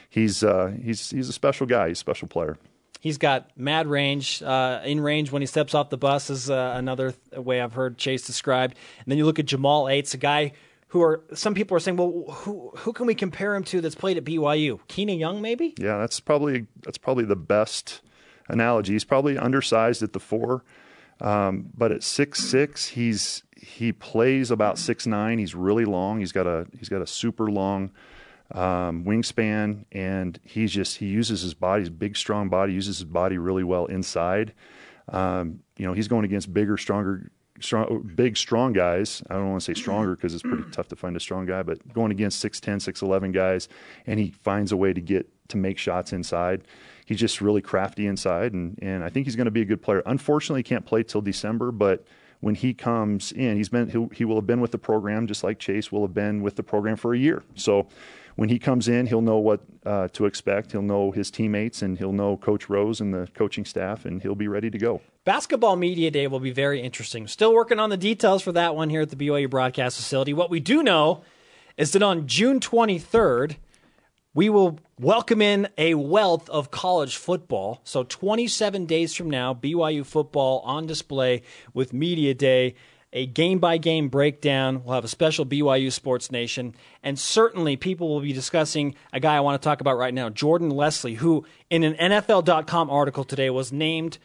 C: he's uh, he's he's a special guy. He's a special player.
A: He's got mad range. Uh, in range when he steps off the bus is uh, another th- way I've heard Chase described. And then you look at Jamal Aytes, a guy who are some people are saying, well, who who can we compare him to that's played at BYU? Keena Young, maybe?
C: Yeah, that's probably that's probably the best analogy. He's probably undersized at the four, um, but at six six, he's he plays about six nine. He's really long. He's got a he's got a super long um, wingspan, and he's just he uses his body, his big strong body, uses his body really well inside. Um, you know, he's going against bigger, stronger strong, big, strong guys. I don't want to say stronger because it's pretty tough to find a strong guy, but going against 6'10, 6'11 guys, and he finds a way to get to make shots inside. He's just really crafty inside, and, and I think he's going to be a good player. Unfortunately, he can't play till December, but when he comes in, he's been he he will have been with the program just like Chase will have been with the program for a year. So when he comes in, he'll know what uh, to expect. He'll know his teammates, and he'll know Coach Rose and the coaching staff, and he'll be ready to go.
A: Basketball Media Day will be very interesting. Still working on the details for that one here at the BYU broadcast facility. What we do know is that on June 23rd, we will welcome in a wealth of college football. So 27 days from now, BYU football on display with Media Day a game by game breakdown. We'll have a special BYU Sports Nation. And certainly people will be discussing a guy I want to talk about right now, Jordan Leslie, who in an NFL.com article today was named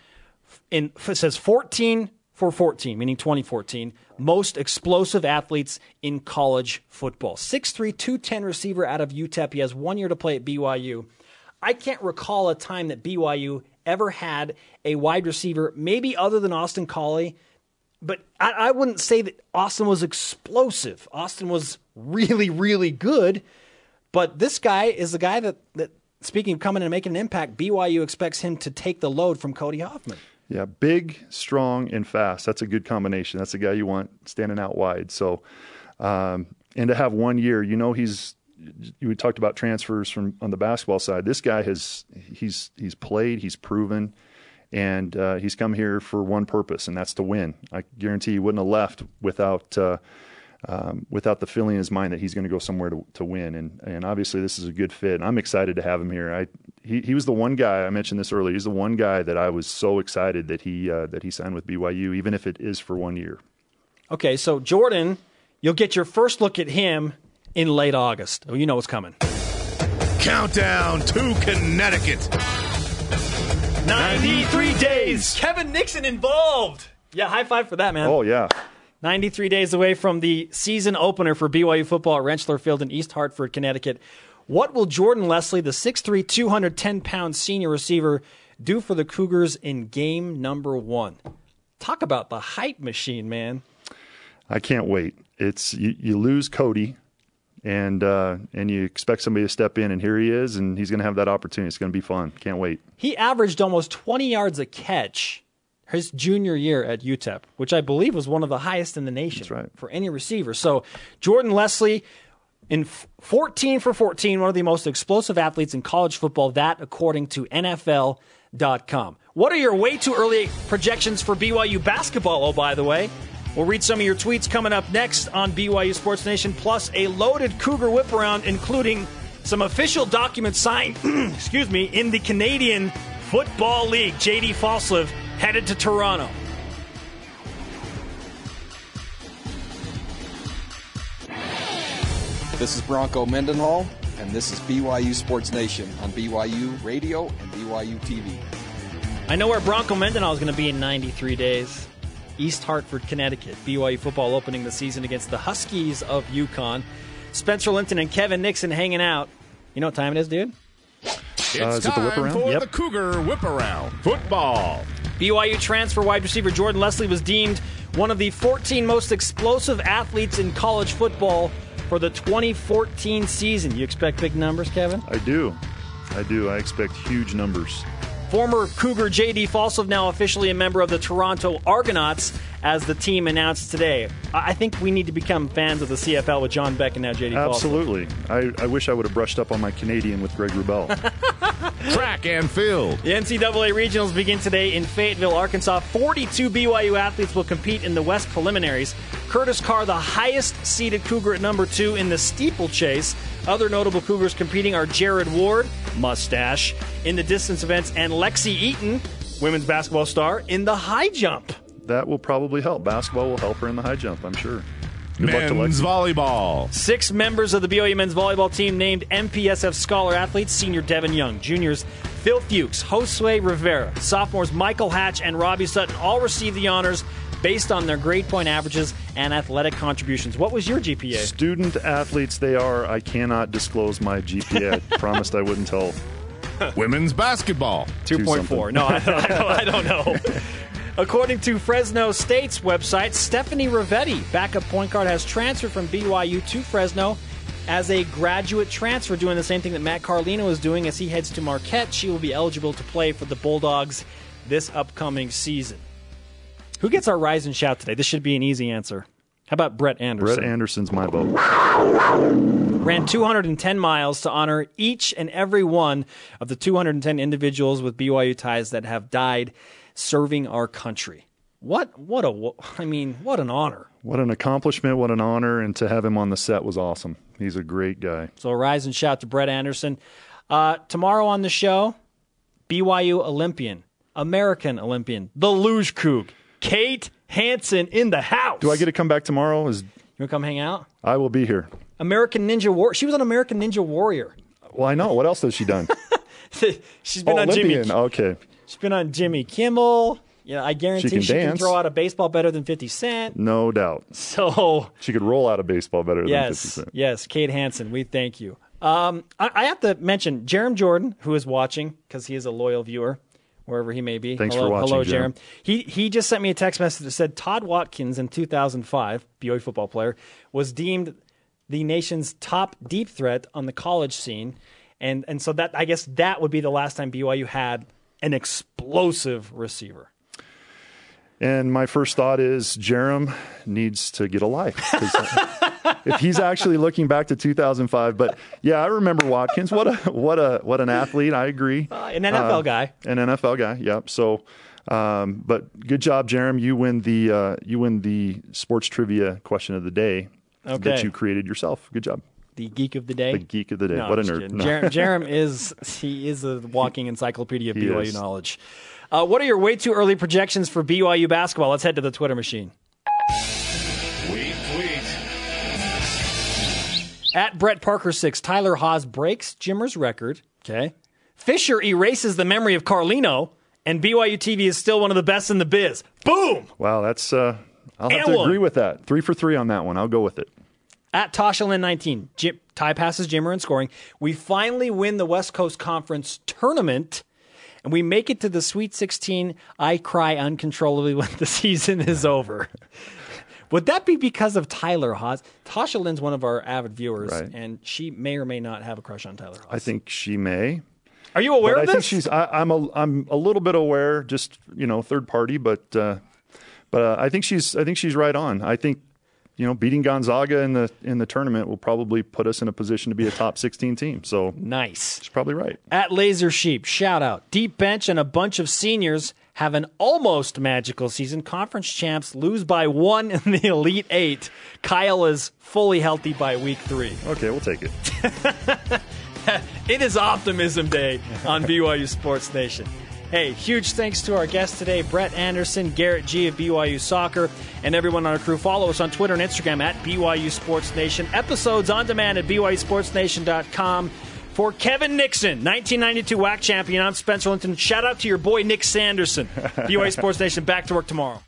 A: in, says 14 for 14, meaning 2014, most explosive athletes in college football. 6'3, 210 receiver out of UTEP. He has one year to play at BYU. I can't recall a time that BYU ever had a wide receiver, maybe other than Austin Collie, but I, I wouldn't say that Austin was explosive. Austin was really, really good. But this guy is the guy that, that speaking of coming and making an impact, BYU expects him to take the load from Cody Hoffman.
C: Yeah, big, strong, and fast. That's a good combination. That's the guy you want standing out wide. So, um, and to have one year, you know, he's. We talked about transfers from on the basketball side. This guy has he's he's played, he's proven, and uh, he's come here for one purpose, and that's to win. I guarantee he wouldn't have left without uh, um, without the feeling in his mind that he's going to go somewhere to, to win. And and obviously this is a good fit. And I'm excited to have him here. I he he was the one guy I mentioned this earlier. He's the one guy that I was so excited that he uh, that he signed with BYU, even if it is for one year.
A: Okay, so Jordan, you'll get your first look at him in late August. Oh, you know what's coming.
B: Countdown to Connecticut.
A: 93 days. Kevin Nixon involved. Yeah, high five for that, man.
C: Oh yeah.
A: 93 days away from the season opener for BYU football at Rentschler Field in East Hartford, Connecticut. What will Jordan Leslie, the 6'3, 210 pound senior receiver, do for the Cougars in game number one? Talk about the hype machine, man.
C: I can't wait. It's you, you lose Cody, and uh, and you expect somebody to step in, and here he is, and he's going to have that opportunity. It's going to be fun. Can't wait.
A: He averaged almost 20 yards a catch his junior year at UTEP, which I believe was one of the highest in the nation
C: right.
A: for any receiver. So Jordan Leslie in 14 for 14, one of the most explosive athletes in college football, that according to NFL.com. What are your way too early projections for BYU basketball, oh, by the way? We'll read some of your tweets coming up next on BYU Sports Nation, plus a loaded Cougar whip around, including some official documents signed, excuse me, in the Canadian Football League. JD Falslev headed to Toronto.
G: This is Bronco Mendenhall. and this is BYU Sports Nation on BYU Radio and BYU TV.
A: I know where Bronco Mendenhall is going to be in 93 days. East Hartford, Connecticut. BYU football opening the season against the Huskies of UConn. Spencer Linton and Kevin Nixon hanging out. You know what time it is, dude?
B: It's uh,
C: is it the whip
B: time
C: around?
B: for
C: Yep.
B: the Cougar Whip Around Football.
A: BYU transfer wide receiver Jordan Leslie was deemed one of the 14 most explosive athletes in college football for the 2014 season. You expect big numbers, Kevin?
C: I do. I do. I expect huge numbers.
A: Former Cougar J.D. Falslev now officially a member of the Toronto Argonauts, as the team announced today. I I think we need to become fans of the CFL with John Beck and now J.D. Falslev.
C: Absolutely. I, I wish I would have brushed up on my Canadian with Greg Wrubell.
B: Track and field.
A: The NCAA regionals begin today in Fayetteville, Arkansas. 42 BYU athletes will compete in the West preliminaries. Curtis Carr, the highest seeded Cougar at number two in the steeplechase. Other notable Cougars competing are Jared Ward, mustache, in the distance events, and Lexi Eaton, women's basketball star, in the high jump.
C: that will probably help. Basketball will help her in the high jump, I'm sure. Good luck to
B: Men's
C: Lexi.
B: volleyball.
A: Six members of the BYU men's volleyball team named MPSF Scholar Athletes senior Devin Young, juniors Phil Fuchs, Josue Rivera, sophomores Michael Hatch and Robbie Sutton all received the honors based on their grade point averages and athletic contributions. What was your GPA?
C: Student athletes they are. I cannot disclose my GPA. I promised I wouldn't tell.
B: Women's basketball.
A: 2.4. No, I, I, don't, I don't know. According to Fresno State's website, Stephanie Rivetti, backup point guard, has transferred from BYU to Fresno as a graduate transfer, doing the same thing that Matt Carlino is doing as he heads to Marquette. She will be eligible to play for the Bulldogs this upcoming season. Who gets our rise and shout today? This should be an easy answer. How about Brett Anderson?
C: Brett Anderson's my vote.
A: ran 210 miles to honor each and every one of the 210 individuals with BYU ties that have died serving our country. What what a I mean, what an honor.
C: What an accomplishment, what an honor, and to have him on the set was awesome. He's a great guy.
A: So rise and shout to Brett Anderson. Uh, tomorrow on the show, BYU Olympian, American Olympian, the Luge Coug, Kate Hansen in the house.
C: Do I get to come back tomorrow? Is
A: You want to come hang out?
C: I will be here.
A: American Ninja War. She was an American Ninja Warrior.
C: Well, I know. What else has she done?
A: She's been
C: oh,
A: on Jimmy.
C: Okay.
A: She's been on Jimmy Kimmel. Yeah, I guarantee
C: She
A: she
C: can
A: can, throw out a baseball better than 50 Cent.
C: No doubt.
A: So,
C: She could roll out a baseball better than 50 Cent.
A: Yes, Kate Hansen, we thank you. Um, I, I have to mention Jarom Jordan, who is watching because he is a loyal viewer, wherever he may be.
C: Thanks
A: hello,
C: for watching,
A: hello, Jarom. He he just sent me a text message that said Todd Watkins in 2005, BYU football player, was deemed the nation's top deep threat on the college scene, and and so that I guess that would be the last time BYU had an explosive receiver.
C: And my first thought is Jarom needs to get a life. uh, if he's actually looking back to 2005, but yeah, I remember Watkins. What a what a what an athlete. I agree.
A: Uh, an NFL guy.
C: An NFL guy. Yep. So, um, but good job, Jarom. You win the uh, you win the sports trivia question of the day that you created yourself. Good job.
A: The geek of the day.
C: The geek of the day.
A: No,
C: what a nerd. No.
A: Jer- Jarom is he is a walking encyclopedia of BYU
C: is.
A: knowledge. Uh, what are your way too early projections for BYU basketball? Let's head to the Twitter machine. At Brett Parker six, Tyler Haws breaks Jimmer's record. Okay. Fisher erases the memory of Carlino, and BYU TV is still one of the best in the biz. Boom!
C: Wow, that's. Uh, I'll have
A: And
C: to
A: one.
C: agree with that. Three for three on that one. I'll go with it.
A: At Toshalin 19, Jim, Ty passes Jimmer in scoring. We finally win the West Coast Conference tournament, and we make it to the Sweet 16. I cry uncontrollably when the season is over. Would that be because of Tyler Haws? Tasha Lynn's one of our avid viewers,
C: Right.
A: and she may or may not have a crush on Tyler Haws.
C: I think she may.
A: Are you aware
C: But I
A: of
C: think she's. I, I'm a. I'm a little bit aware, just you know, third party, but uh, but uh, I think she's. I think she's right on. I think you know, beating Gonzaga in the in the tournament will probably put us in a position to be a top 16 team. So
A: nice.
C: she's probably right.
A: At Laser Sheep, shout out. Deep bench and a bunch of seniors have an almost magical season. Conference champs lose by one in the Elite Eight. Kyle is fully healthy by week three.
C: Okay, we'll take it.
A: It is Optimism Day on BYU Sports Nation. Hey, huge thanks to our guests today, Brett Anderson, Garrett Gee of BYU Soccer, and everyone on our crew. Follow us on Twitter and Instagram at BYU Sports Nation. Episodes on demand at BYUSportsNation.com. For Kevin Nixon, 1992 WAC champion, I'm Spencer Linton. Shout out to your boy Nick Sanderson. BYU Sports Nation back to work tomorrow.